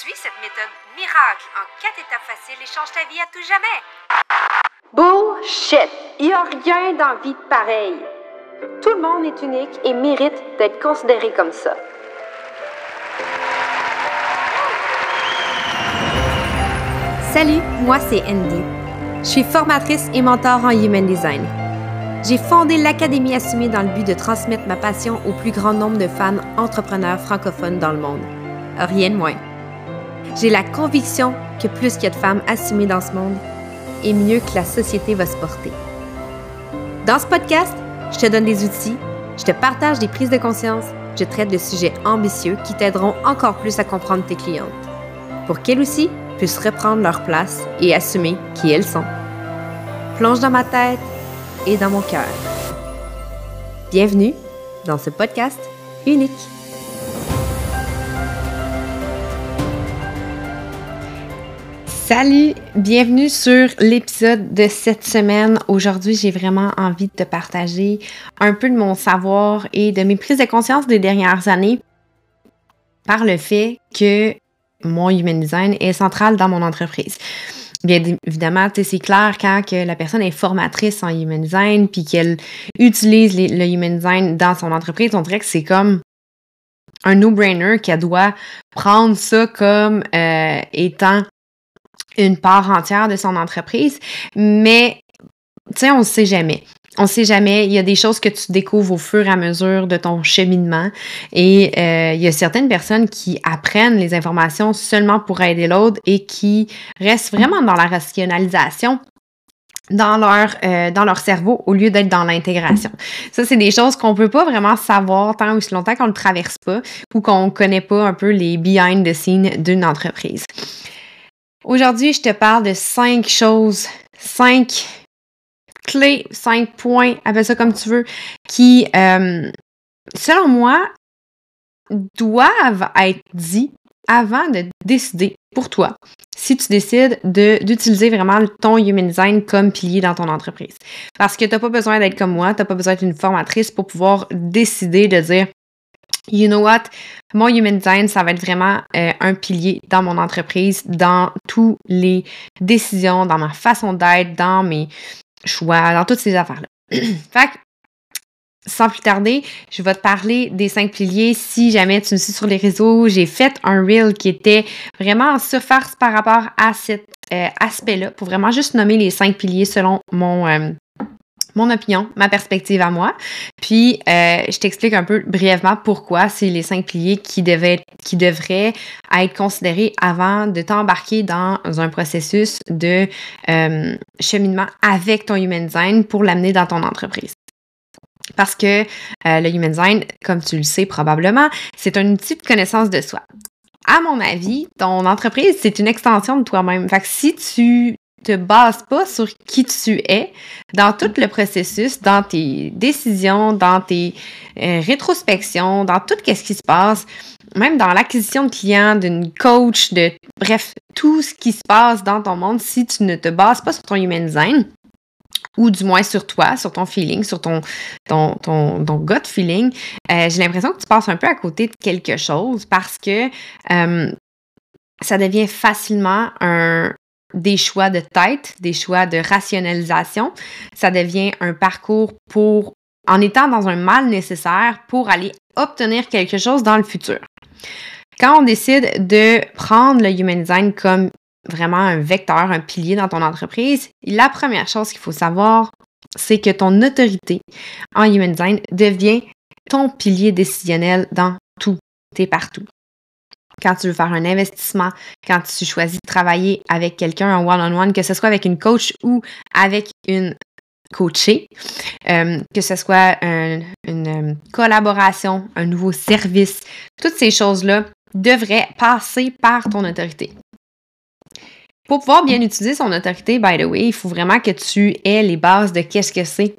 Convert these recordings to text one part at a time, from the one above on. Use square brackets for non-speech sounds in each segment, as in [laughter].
Suis cette méthode miracle en quatre étapes faciles et change ta vie à tout jamais. Bullshit! Il n'y a rien dans la vie de pareil. Tout le monde est unique et mérite d'être considéré comme ça. Salut, moi c'est Andy. Je suis formatrice et mentor en Human Design. J'ai fondé l'Académie Assumée dans le but de transmettre ma passion au plus grand nombre de femmes entrepreneurs francophones dans le monde. Rien de moins. J'ai la conviction que plus qu'il y a de femmes assumées dans ce monde, et mieux que la société va se porter. Dans ce podcast, je te donne des outils, je te partage des prises de conscience, je traite de sujets ambitieux qui t'aideront encore plus à comprendre tes clientes. Pour qu'elles aussi puissent reprendre leur place et assumer qui elles sont. Plonge dans ma tête et dans mon cœur. Bienvenue dans ce podcast unique. Salut, bienvenue sur l'épisode de cette semaine. Aujourd'hui, j'ai vraiment envie de te partager un peu de mon savoir et de mes prises de conscience des dernières années par le fait que mon human design est central dans mon entreprise. Bien évidemment, c'est clair quand la personne est formatrice en human design puis qu'elle utilise le human design dans son entreprise, on dirait que c'est comme un no-brainer qu'elle doit prendre ça comme euh, étant une part entière de son entreprise, mais tu sais, on ne sait jamais. On ne sait jamais. Il y a des choses que tu découvres au fur et à mesure de ton cheminement. Et euh, il y a certaines personnes qui apprennent les informations seulement pour aider l'autre et qui restent vraiment dans la rationalisation dans leur, euh, cerveau au lieu d'être dans l'intégration. Ça, c'est des choses qu'on peut pas vraiment savoir tant ou si longtemps qu'on ne traverse pas ou qu'on ne connaît pas un peu les behind the scenes d'une entreprise. Aujourd'hui, je te parle de cinq choses, cinq clés, cinq points, appelle ça comme tu veux, qui, euh, selon moi, doivent être dits avant de décider pour toi si tu décides d'utiliser vraiment ton human design comme pilier dans ton entreprise. Parce que tu n'as pas besoin d'être comme moi, tu n'as pas besoin d'être une formatrice pour pouvoir décider de dire you know what, mon human design, ça va être vraiment euh, un pilier dans mon entreprise, dans toutes les décisions, dans ma façon d'être, dans mes choix, dans toutes ces affaires-là. [clears throat] fait que, sans plus tarder, je vais te parler des cinq piliers. Si jamais tu me suis sur les réseaux, j'ai fait un reel qui était vraiment en surface par rapport à cet euh, aspect-là, pour vraiment juste nommer les cinq piliers selon mon, euh, mon opinion, ma perspective à moi. Puis, euh, je t'explique un peu brièvement pourquoi c'est les cinq piliers qui, devaient, qui devraient être considérés avant de t'embarquer dans un processus de euh, cheminement avec ton human design pour l'amener dans ton entreprise. Parce que euh, le human design, comme tu le sais probablement, c'est un outil de connaissance de soi à mon avis, ton entreprise, c'est une extension de toi-même. Fait que si tu te base pas sur qui tu es dans tout le processus, dans tes décisions, dans tes euh, rétrospections, dans tout ce qui se passe, même dans l'acquisition de clients, d'une coach, de bref, tout ce qui se passe dans ton monde, si tu ne te bases pas sur ton human design, ou du moins sur toi, sur ton feeling, sur ton, ton, ton, gut feeling, euh, j'ai l'impression que tu passes un peu à côté de quelque chose parce que euh, ça devient facilement un, des choix de tête, des choix de rationalisation. Ça devient un parcours pour, en étant dans un mal nécessaire pour aller obtenir quelque chose dans le futur. Quand on décide de prendre le Human Design comme vraiment un vecteur, un pilier dans ton entreprise, la première chose qu'il faut savoir, c'est que ton autorité en Human Design devient ton pilier décisionnel dans tout et partout quand tu veux faire un investissement, quand tu choisis de travailler avec quelqu'un en one-on-one, que ce soit avec une coach ou avec une coachée, euh, que ce soit une euh, collaboration, un nouveau service, toutes ces choses-là devraient passer par ton autorité. Pour pouvoir bien utiliser son autorité, by the way, il faut vraiment que tu aies les bases de qu'est-ce que c'est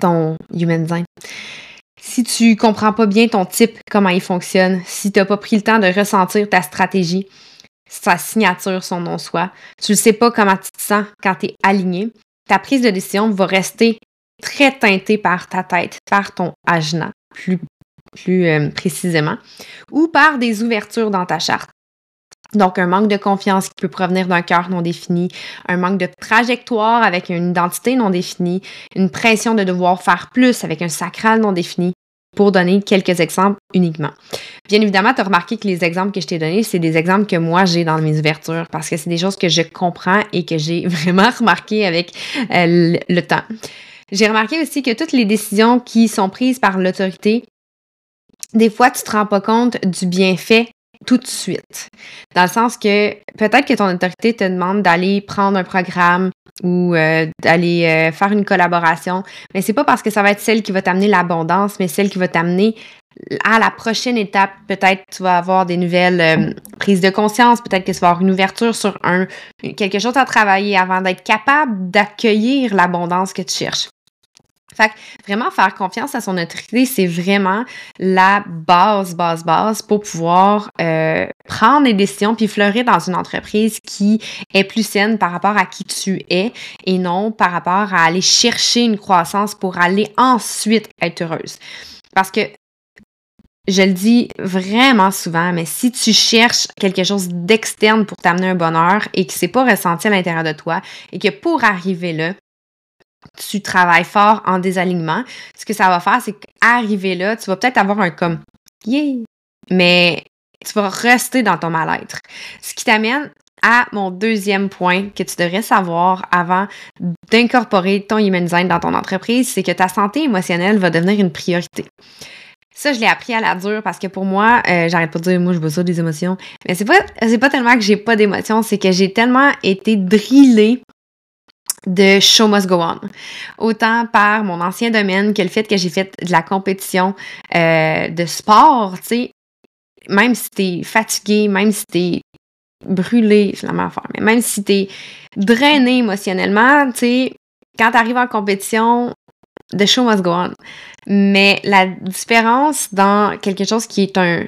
ton human design si tu comprends pas bien ton type, comment il fonctionne, si tu n'as pas pris le temps de ressentir ta stratégie, sa signature, son nom-soi, tu ne sais pas comment tu te sens quand tu es aligné, ta prise de décision va rester très teintée par ta tête, par ton ajna, plus plus euh, précisément, ou par des ouvertures dans ta charte. Donc, un manque de confiance qui peut provenir d'un cœur non défini, un manque de trajectoire avec une identité non définie, une pression de devoir faire plus avec un sacral non défini, pour donner quelques exemples uniquement. Bien évidemment, tu as remarqué que les exemples que je t'ai donnés, c'est des exemples que moi j'ai dans mes ouvertures parce que c'est des choses que je comprends et que j'ai [laughs] vraiment remarqué avec euh, le temps. J'ai remarqué aussi que toutes les décisions qui sont prises par l'autorité, des fois, tu te rends pas compte du bienfait tout de suite. Dans le sens que peut-être que ton autorité te demande d'aller prendre un programme ou euh, d'aller euh, faire une collaboration, mais c'est pas parce que ça va être celle qui va t'amener l'abondance, mais celle qui va t'amener à la prochaine étape. Peut-être tu vas avoir des nouvelles euh, prises de conscience, peut-être que tu vas avoir une ouverture sur un quelque chose à travailler avant d'être capable d'accueillir l'abondance que tu cherches. Fait que vraiment faire confiance à son autorité, c'est vraiment la base, base, base pour pouvoir euh, prendre des décisions puis fleurir dans une entreprise qui est plus saine par rapport à qui tu es et non par rapport à aller chercher une croissance pour aller ensuite être heureuse. Parce que je le dis vraiment souvent, mais si tu cherches quelque chose d'externe pour t'amener un bonheur et que c'est pas ressenti à l'intérieur de toi et que pour arriver là, tu travailles fort en désalignement, ce que ça va faire, c'est qu'arriver là, tu vas peut-être avoir un comme yeah, mais tu vas rester dans ton mal-être. Ce qui t'amène à mon deuxième point que tu devrais savoir avant d'incorporer ton human design dans ton entreprise, c'est que ta santé émotionnelle va devenir une priorité. Ça, je l'ai appris à la dure parce que pour moi, euh, j'arrête pas de dire, moi, je ça des émotions. Mais c'est pas, pas tellement que j'ai pas d'émotions, c'est que j'ai tellement été drillée de Show Must Go On. Autant par mon ancien domaine que le fait que j'ai fait de la compétition euh, de sport, tu sais, même si t'es fatigué, même si t'es brûlé, c'est la même affaire, même si t'es drainé émotionnellement, tu sais, quand t'arrives en compétition, the show must go on. Mais la différence dans quelque chose qui est un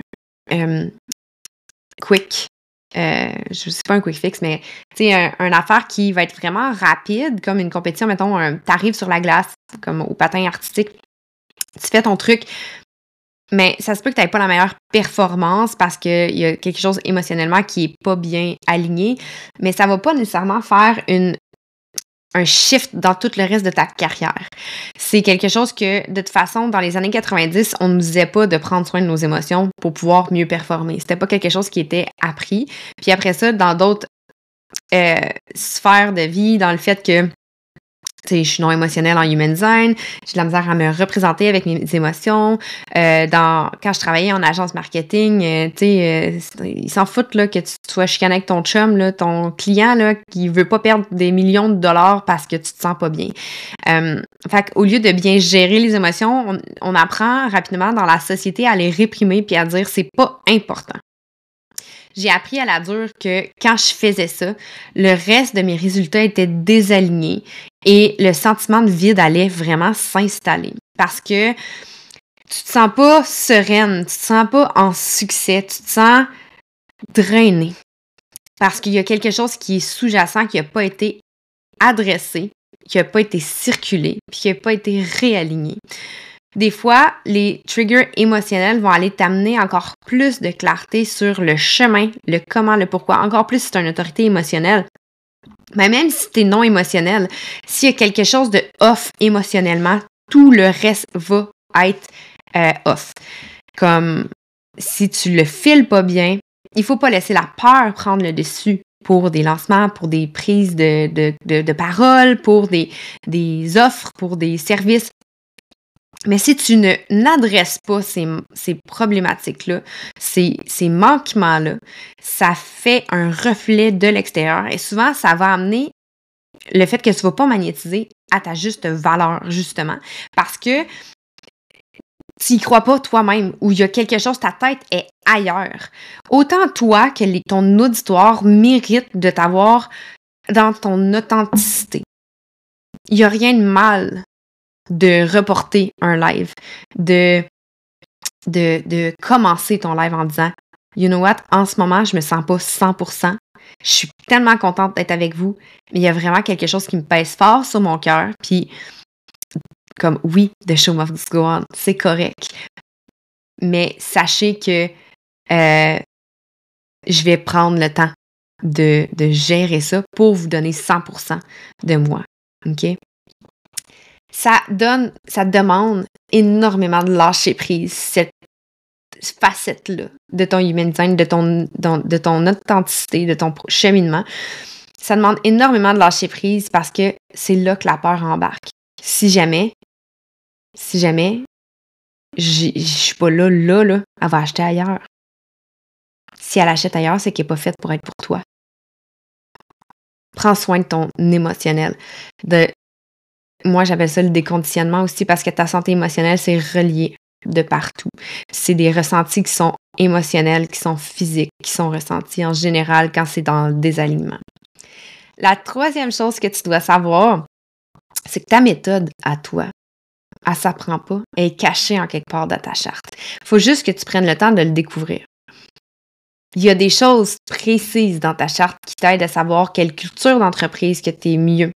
euh, quick euh, je sais pas un quick fix, mais tu sais, un, affaire qui va être vraiment rapide, comme une compétition, mettons, tu arrives sur la glace, comme au patin artistique, tu fais ton truc, mais ça se peut que tu n'aies pas la meilleure performance parce qu'il y a quelque chose émotionnellement qui est pas bien aligné, mais ça va pas nécessairement faire une un shift dans tout le reste de ta carrière. C'est quelque chose que, de toute façon, dans les années 90, on ne nous disait pas de prendre soin de nos émotions pour pouvoir mieux performer. C'était pas quelque chose qui était appris. Puis après ça, dans d'autres euh, sphères de vie, dans le fait que je suis non émotionnelle en human design, j'ai de la misère à me représenter avec mes émotions. Euh, dans, quand je travaillais en agence marketing, euh, euh, ils s'en foutent là, que tu sois chicané avec ton chum, là, ton client là, qui veut pas perdre des millions de dollars parce que tu te sens pas bien. fait au lieu de bien gérer les émotions, on, on apprend rapidement dans la société à les réprimer puis à dire c'est pas important j'ai appris à la dure que quand je faisais ça, le reste de mes résultats était désaligné et le sentiment de vide allait vraiment s'installer. Parce que tu te sens pas sereine, tu te sens pas en succès, tu te sens drainé. Parce qu'il y a quelque chose qui est sous-jacent, qui n'a pas été adressé, qui n'a pas été circulé, puis qui n'a pas été réaligné. Des fois, les triggers émotionnels vont aller t'amener encore plus de clarté sur le chemin, le comment, le pourquoi, encore plus si c'est une autorité émotionnelle. Mais même si tu es non émotionnel, s'il y a quelque chose de off émotionnellement, tout le reste va être euh, off. Comme si tu le files pas bien, il faut pas laisser la peur prendre le dessus pour des lancements, pour des prises de, de, parole, pour des, des offres, pour des services. Mais si tu n'adresses pas ces, ces problématiques-là, ces, ces manquements-là, ça fait un reflet de l'extérieur et souvent, ça va amener le fait que tu ne vas pas magnétiser à ta juste valeur, justement, parce que tu n'y crois pas toi-même ou il y a quelque chose, ta tête est ailleurs. Autant toi que ton auditoire mérite de t'avoir dans ton authenticité. Il n'y a rien de mal de reporter un live, de, de, de commencer ton live en disant You know what, en ce moment, je me sens pas 100%. Je suis tellement contente d'être avec vous, mais il y a vraiment quelque chose qui me pèse fort sur mon cœur. Puis, comme oui, the show must go on, c'est correct. mais sachez que euh, je vais prendre le temps de, de, gérer ça pour vous donner 100% de moi. OK? Ça donne, ça demande énormément de lâcher prise, cette facette-là de ton human design, de ton, de ton authenticité, de ton cheminement. Ça demande énormément de lâcher prise parce que c'est là que la peur embarque. Si jamais, si jamais, je suis pas là, là, là, elle va acheter ailleurs. Si elle achète ailleurs, c'est qu'elle n'est pas faite pour être pour toi. Prends soin de ton émotionnel. De, moi, j'appelle ça le déconditionnement aussi parce que ta santé émotionnelle, c'est relié de partout. C'est des ressentis qui sont émotionnels, qui sont physiques, qui sont ressentis en général quand c'est dans le désalignement. La troisième chose que tu dois savoir, c'est que ta méthode à toi, elle s'apprend pas, elle est cachée en quelque part dans ta charte. Il faut juste que tu prennes le temps de le découvrir. Il y a des choses précises dans ta charte qui t'aident à savoir quelle culture d'entreprise que tu es mieux.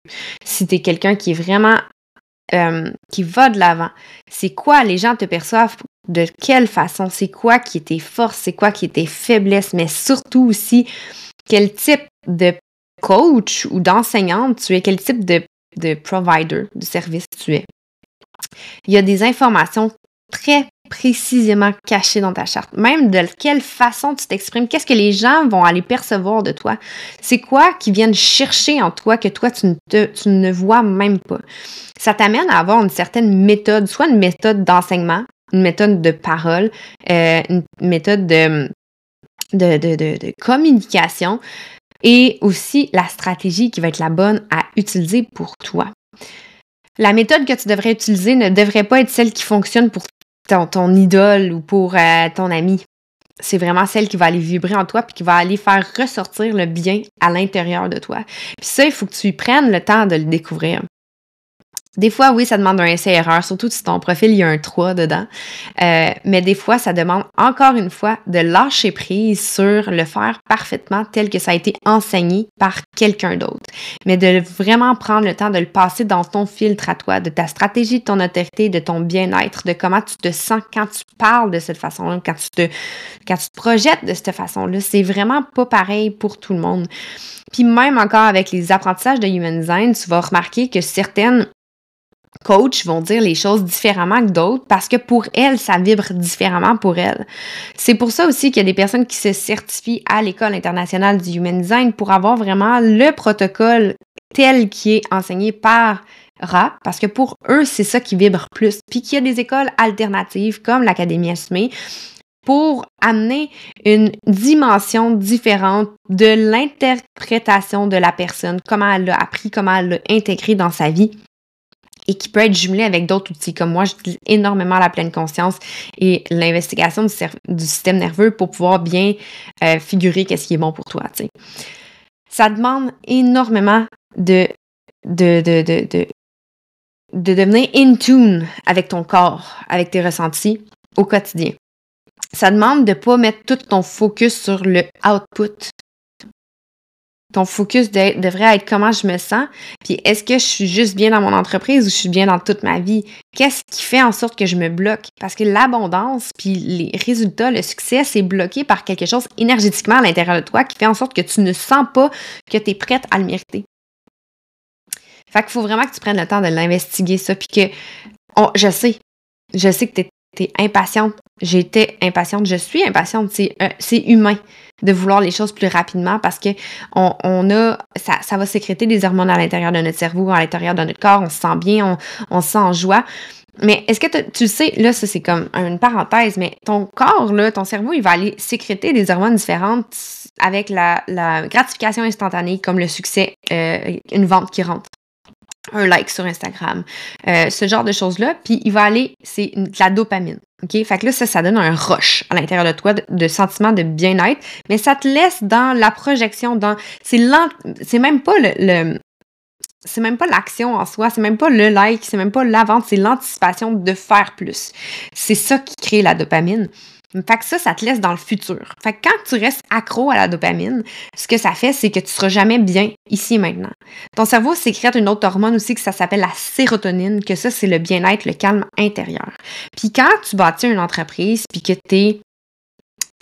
Si tu es quelqu'un qui est vraiment euh, qui va de l'avant. C'est quoi les gens te perçoivent de quelle façon, c'est quoi qui est tes forces, c'est quoi qui est tes faiblesses, mais surtout aussi quel type de coach ou d'enseignante tu es, quel type de, de provider de service tu es? Il y a des informations très précisément cachées dans ta charte, même de quelle façon tu t'exprimes, qu'est-ce que les gens vont aller percevoir de toi, c'est quoi qui viennent chercher en toi que toi tu ne, vois même pas? Ça t'amène à avoir une certaine méthode, soit une méthode d'enseignement, une méthode de parole, euh, une méthode de, de, de, de communication et aussi la stratégie qui va être la bonne à utiliser pour toi. La méthode que tu devrais utiliser ne devrait pas être celle qui fonctionne pour ton, idole ou pour euh, ton ami. C'est vraiment celle qui va aller vibrer en toi puis qui va aller faire ressortir le bien à l'intérieur de toi. Puis ça, il faut que tu prennes le temps de le découvrir. Des fois, oui, ça demande un essai-erreur, surtout si ton profil, il y a un 3 dedans. Euh, mais des fois, ça demande encore une fois de lâcher prise sur le faire parfaitement tel que ça a été enseigné par quelqu'un d'autre. Mais de vraiment prendre le temps de le passer dans ton filtre à toi, de ta stratégie, de ton autorité, de ton bien-être, de comment tu te sens quand tu parles de cette façon-là, quand tu te, quand tu te projettes de cette façon-là. C'est vraiment pas pareil pour tout le monde. Puis même encore avec les apprentissages de Human Design, tu vas remarquer que certaines coachs vont dire les choses différemment que d'autres parce que pour elles, ça vibre différemment pour elles. C'est pour ça aussi qu'il y a des personnes qui se certifient à l'École internationale du Human Design pour avoir vraiment le protocole tel qui est enseigné par RA, parce que pour eux, c'est ça qui vibre plus. Puis qu'il y a des écoles alternatives comme l'Académie Esmé pour amener une dimension différente de l'interprétation de la personne, comment elle l'a appris, comment elle l'a intégré dans sa vie et qui peut être jumelé avec d'autres outils. Comme moi, j'utilise énormément la pleine conscience et l'investigation du, système nerveux pour pouvoir bien euh, figurer qu'est-ce qui est bon pour toi. Ça demande énormément de, de, de, de, de, de devenir in tune avec ton corps, avec tes ressentis au quotidien. Ça demande de ne pas mettre tout ton focus sur le output, ton focus devrait être comment je me sens, puis est-ce que je suis juste bien dans mon entreprise ou je suis bien dans toute ma vie? Qu'est-ce qui fait en sorte que je me bloque? Parce que l'abondance, puis les résultats, le succès, c'est bloqué par quelque chose énergétiquement à l'intérieur de toi qui fait en sorte que tu ne sens pas que tu es prête à le mériter. Fait qu'il faut vraiment que tu prennes le temps de l'investiguer, ça, puis que, je sais, je sais que tu es impatiente. J'étais impatiente, je suis impatiente. Euh, c'est humain de vouloir les choses plus rapidement parce que on, a ça, ça, va sécréter des hormones à l'intérieur de notre cerveau, à l'intérieur de notre corps, on se sent bien, on, se sent en joie. Mais est-ce que tu sais, là, ça c'est comme une parenthèse, mais ton corps, là, ton cerveau, il va aller sécréter des hormones différentes avec la, gratification instantanée, comme le succès, euh, une vente qui rentre un like sur Instagram, euh, ce genre de choses-là, puis il va aller, c'est de la dopamine. OK? Fait que là, ça, ça donne un rush à l'intérieur de toi de, sentiment de bien-être, mais ça te laisse dans la projection, dans. C'est c'est même pas le, c'est même pas l'action en soi, c'est même pas le like, c'est même pas la vente, c'est l'anticipation de faire plus. C'est ça qui crée la dopamine. Fait que ça, ça te laisse dans le futur. Fait que quand tu restes accro à la dopamine, ce que ça fait, c'est que tu seras jamais bien ici et maintenant. Ton cerveau sécrète une autre hormone aussi que ça s'appelle la sérotonine, que ça, c'est le bien-être, le calme intérieur. Puis quand tu bâtis une entreprise, puis que t'es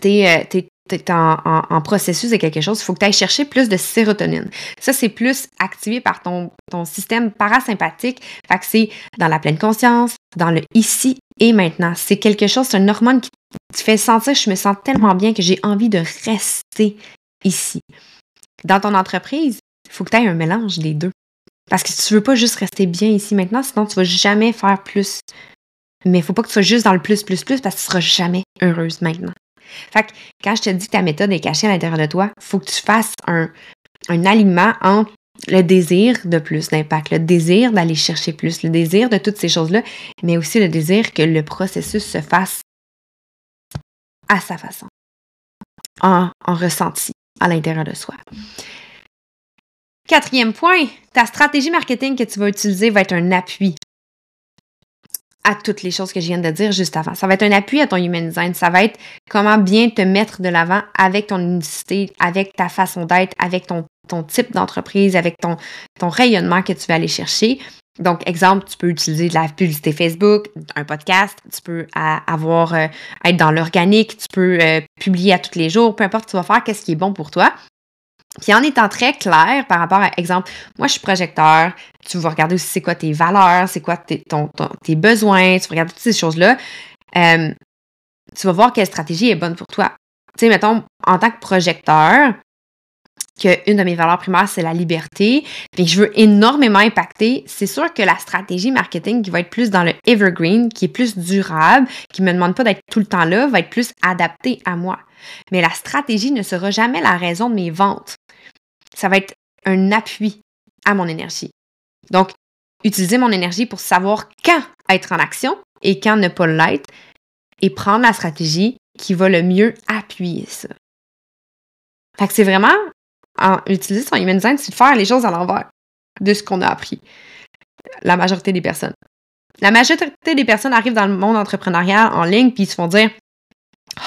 es, es, en, processus de quelque chose, il faut que tu ailles chercher plus de sérotonine. Ça, c'est plus activé par ton, ton système parasympathique. Fait que c'est dans la pleine conscience, dans le ici et maintenant. C'est quelque chose, c'est une hormone qui te fait sentir, je me sens tellement bien que j'ai envie de rester ici. Dans ton entreprise, il faut que tu aies un mélange des deux. Parce que tu veux pas juste rester bien ici maintenant, sinon tu vas jamais faire plus. Mais il faut pas que tu sois juste dans le plus, plus, plus, parce que tu seras jamais heureuse maintenant. Fait que quand je te dis que ta méthode est cachée à l'intérieur de toi, il faut que tu fasses un, un alignement entre le désir de plus d'impact, le désir d'aller chercher plus, le désir de toutes ces choses-là, mais aussi le désir que le processus se fasse à sa façon, en, en ressenti à l'intérieur de soi. Quatrième point, ta stratégie marketing que tu vas utiliser va être un appui à toutes les choses que je viens de dire juste avant. Ça va être un appui à ton human design. Ça va être comment bien te mettre de l'avant avec ton unicité, avec ta façon d'être, avec ton, ton type d'entreprise, avec ton, ton rayonnement que tu vas aller chercher. Donc, exemple, tu peux utiliser de la publicité Facebook, un podcast, tu peux avoir euh, être dans l'organique, tu peux euh, publier à tous les jours, peu importe, tu vas faire qu'est-ce qui est bon pour toi. Puis en étant très clair par rapport à, exemple, moi je suis projecteur, tu vas regarder aussi c'est quoi tes valeurs, c'est quoi tes, tes besoins, tu vas regarder toutes ces choses-là. Euh, tu vas voir quelle stratégie est bonne pour toi. Tu sais, mettons, en tant que projecteur, qu'une de mes valeurs primaires, c'est la liberté, puis je veux énormément impacter, c'est sûr que la stratégie marketing qui va être plus dans le evergreen, qui est plus durable, qui ne me demande pas d'être tout le temps là, va être plus adaptée à moi. Mais la stratégie ne sera jamais la raison de mes ventes. Ça va être un appui à mon énergie. Donc, utiliser mon énergie pour savoir quand être en action et quand ne pas l'être et prendre la stratégie qui va le mieux appuyer ça. Fait que c'est vraiment en utiliser son human design, c'est de faire les choses à l'envers de ce qu'on a appris. La majorité des personnes. La majorité des personnes arrivent dans le monde entrepreneurial en ligne puis ils se font dire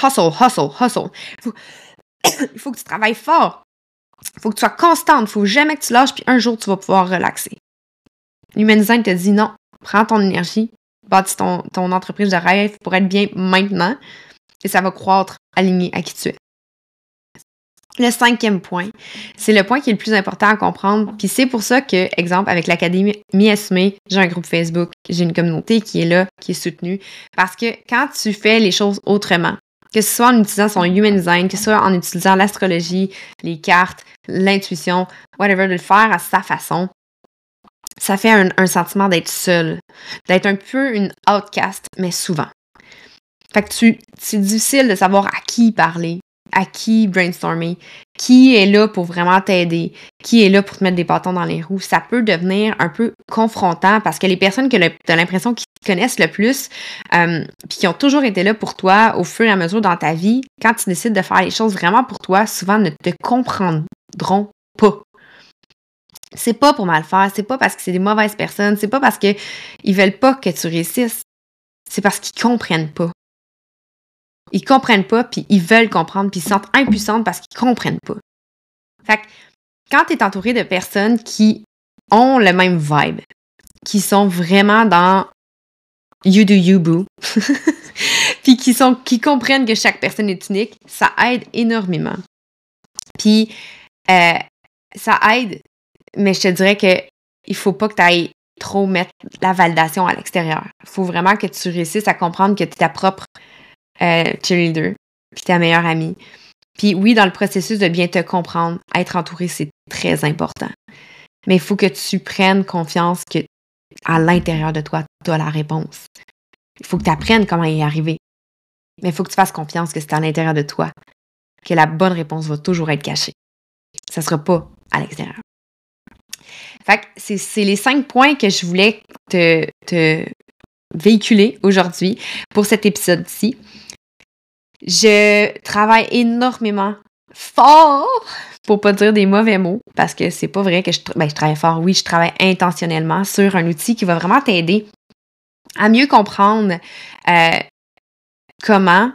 hustle, hustle, hustle. [coughs] Il faut, que tu travailles fort. Il faut que tu sois constante. Il faut jamais que tu lâches puis un jour tu vas pouvoir relaxer. L'human design te dit non, prends ton énergie, bâtis ton, ton entreprise de rêve pour être bien maintenant et ça va croître aligné à qui tu es. Le cinquième point, c'est le point qui est le plus important à comprendre. Puis c'est pour ça que, exemple, avec l'Académie Esme, j'ai un groupe Facebook, j'ai une communauté qui est là, qui est soutenue. Parce que quand tu fais les choses autrement, que ce soit en utilisant son human design, que ce soit en utilisant l'astrologie, les cartes, l'intuition, whatever, de le faire à sa façon, ça fait un, sentiment d'être seul, d'être un peu une outcast, mais souvent. Fait que tu, c'est difficile de savoir à qui parler, à qui brainstormer, qui est là pour vraiment t'aider, qui est là pour te mettre des bâtons dans les roues. Ça peut devenir un peu confrontant parce que les personnes que tu as l'impression qu'ils te connaissent le plus, euh, puis qui ont toujours été là pour toi au fur et à mesure dans ta vie, quand tu décides de faire les choses vraiment pour toi, souvent ne te comprendront pas. C'est pas pour mal faire, c'est pas parce que c'est des mauvaises personnes, c'est pas parce qu'ils veulent pas que tu réussisses, c'est parce qu'ils comprennent pas. Ils comprennent pas, puis ils veulent comprendre, puis ils se sentent impuissants parce qu'ils comprennent pas. Fait que quand tu es entouré de personnes qui ont le même vibe, qui sont vraiment dans you do you boo, [laughs] puis qui sont qui comprennent que chaque personne est unique, ça aide énormément. Puis euh, ça aide, mais je te dirais que il faut pas que tu ailles trop mettre la validation à l'extérieur. Il faut vraiment que tu réussisses à comprendre que tu es ta propre euh, cheerleader, puis ta meilleure amie. Puis oui, dans le processus de bien te comprendre, être entouré, c'est très important. Mais il faut que tu prennes confiance que à l'intérieur de toi, tu as la réponse. Il faut que tu apprennes comment y arriver. Mais il faut que tu fasses confiance que c'est à l'intérieur de toi que la bonne réponse va toujours être cachée. Ça ne sera pas à l'extérieur. Fait que c'est les cinq points que je voulais te, te véhiculer aujourd'hui pour cet épisode-ci. Je travaille énormément fort, pour pas dire des mauvais mots, parce que c'est pas vrai que je, ben, je travaille fort. Oui, je travaille intentionnellement sur un outil qui va vraiment t'aider à mieux comprendre euh, comment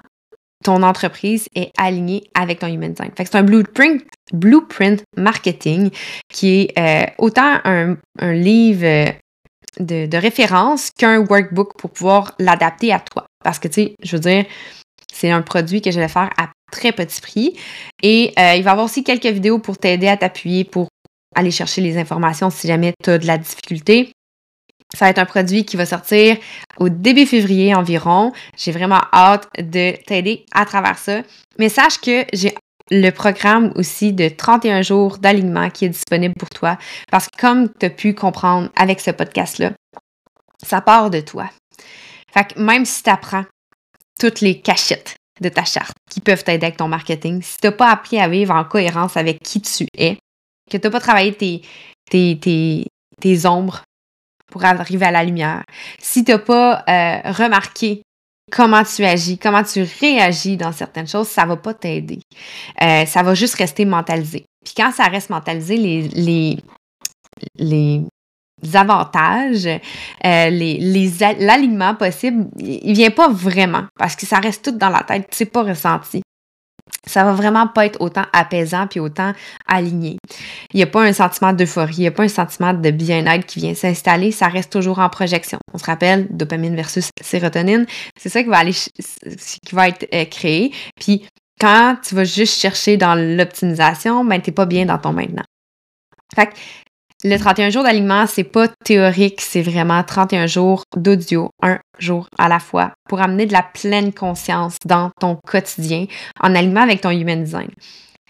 ton entreprise est alignée avec ton human design. C'est un blueprint, blueprint marketing qui est euh, autant un, livre euh, de référence qu'un workbook pour pouvoir l'adapter à toi. Parce que, tu sais, je veux dire, c'est un produit que je vais faire à très petit prix. Et euh, il va y avoir aussi quelques vidéos pour t'aider à t'appuyer pour aller chercher les informations si jamais tu as de la difficulté. Ça va être un produit qui va sortir au début février environ. J'ai vraiment hâte de t'aider à travers ça. Mais sache que j'ai le programme aussi de 31 jours d'alignement qui est disponible pour toi. Parce que comme tu as pu comprendre avec ce podcast-là, ça part de toi. Fait que même si tu apprends toutes les cachettes de ta charte qui peuvent t'aider avec ton marketing, si tu n'as pas appris à vivre en cohérence avec qui tu es, que tu n'as pas travaillé tes, ombres pour arriver à la lumière, si tu n'as pas euh, remarqué comment tu agis, comment tu réagis dans certaines choses, ça va pas t'aider. Euh, ça va juste rester mentalisé. Puis quand ça reste mentalisé, les, les, les avantages, euh, les, l'alignement possible, il vient pas vraiment parce que ça reste tout dans la tête, c'est pas ressenti. Ça va vraiment pas être autant apaisant puis autant aligné. Il n'y a pas un sentiment d'euphorie, il n'y a pas un sentiment de bien-être qui vient s'installer, ça reste toujours en projection. On se rappelle, dopamine versus sérotonine, c'est ça qui va aller, qui va être euh, créé. Puis quand tu vas juste chercher dans l'optimisation, ben t'es pas bien dans ton maintenant. Fait que le 31 jours d'alignement, c'est pas théorique, c'est vraiment 31 jours d'audio, un jour à la fois, pour amener de la pleine conscience dans ton quotidien en alignement avec ton human design.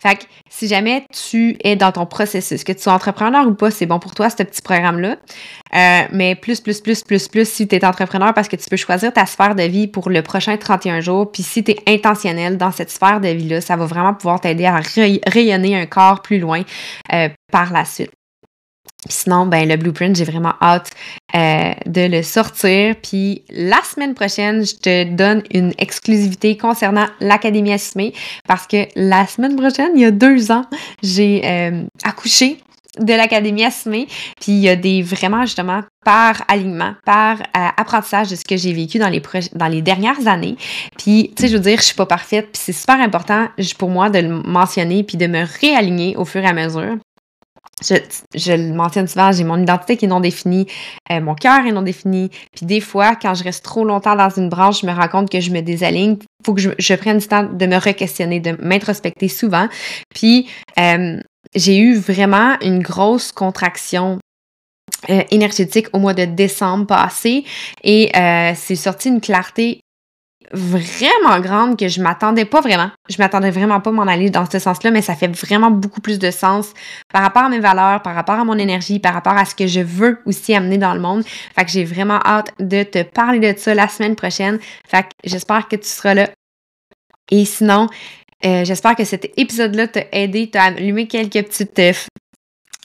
Fait que si jamais tu es dans ton processus, que tu sois entrepreneur ou pas, c'est bon pour toi, ce petit programme-là. Euh, mais plus, plus, plus, plus, plus si tu es entrepreneur parce que tu peux choisir ta sphère de vie pour le prochain 31 jours. Puis si tu es intentionnel dans cette sphère de vie-là, ça va vraiment pouvoir t'aider à rayonner un corps plus loin euh, par la suite. Sinon, ben le blueprint, j'ai vraiment hâte euh, de le sortir. Puis la semaine prochaine, je te donne une exclusivité concernant l'Académie Assumée parce que la semaine prochaine, il y a deux ans, j'ai euh, accouché de l'Académie Assumée. Puis il y a des vraiment justement par alignement, par euh, apprentissage de ce que j'ai vécu dans les, dans les dernières années. Puis, tu sais, je veux dire, je suis pas parfaite. Puis c'est super important pour moi de le mentionner puis de me réaligner au fur et à mesure je, le mentionne souvent, j'ai mon identité qui est non définie, euh, mon cœur est non défini. Puis des fois, quand je reste trop longtemps dans une branche, je me rends compte que je me désaligne. Il faut que je, prenne du temps de me re-questionner, de m'introspecter souvent. Puis euh, j'ai eu vraiment une grosse contraction euh, énergétique au mois de décembre passé et c'est sorti une clarté vraiment grande que je m'attendais pas vraiment. Je m'attendais vraiment pas à m'en aller dans ce sens-là, mais ça fait vraiment beaucoup plus de sens par rapport à mes valeurs, par rapport à mon énergie, par rapport à ce que je veux aussi amener dans le monde. Fait que j'ai vraiment hâte de te parler de ça la semaine prochaine. Fait que j'espère que tu seras là. Et sinon, euh, j'espère que cet épisode-là t'a aidé, t'a allumé quelques petites euh,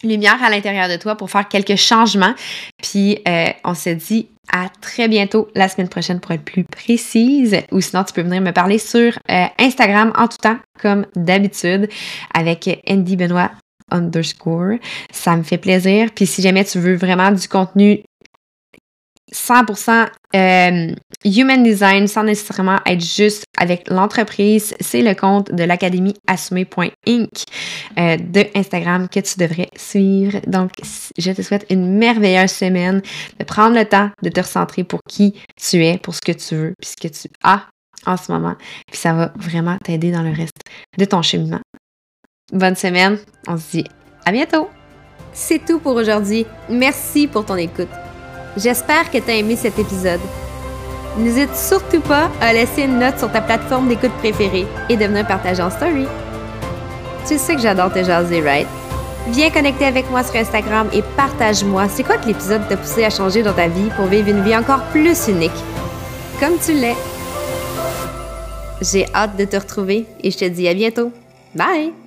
lumières à l'intérieur de toi pour faire quelques changements. Puis euh, on se dit à très bientôt la semaine prochaine pour être plus précise. Ou sinon, tu peux venir me parler sur euh, Instagram en tout temps, comme d'habitude, avec Andy Benoît underscore. Ça me fait plaisir. Puis si jamais tu veux vraiment du contenu 100% euh, human design sans nécessairement être juste avec l'entreprise, c'est le compte de l'académie assumé.inc euh, de Instagram que tu devrais suivre. Donc, je te souhaite une merveilleuse semaine, de prendre le temps de te recentrer pour qui tu es, pour ce que tu veux, puis ce que tu as en ce moment. Puis ça va vraiment t'aider dans le reste de ton cheminement. Bonne semaine, on se dit à bientôt. C'est tout pour aujourd'hui. Merci pour ton écoute. J'espère que tu as aimé cet épisode. N'hésite surtout pas à laisser une note sur ta plateforme d'écoute préférée et de venir partager en story. Tu sais que j'adore te jaser, right? Viens connecter avec moi sur Instagram et partage-moi c'est quoi que l'épisode t'a poussé à changer dans ta vie pour vivre une vie encore plus unique? Comme tu l'es. J'ai hâte de te retrouver et je te dis à bientôt. Bye!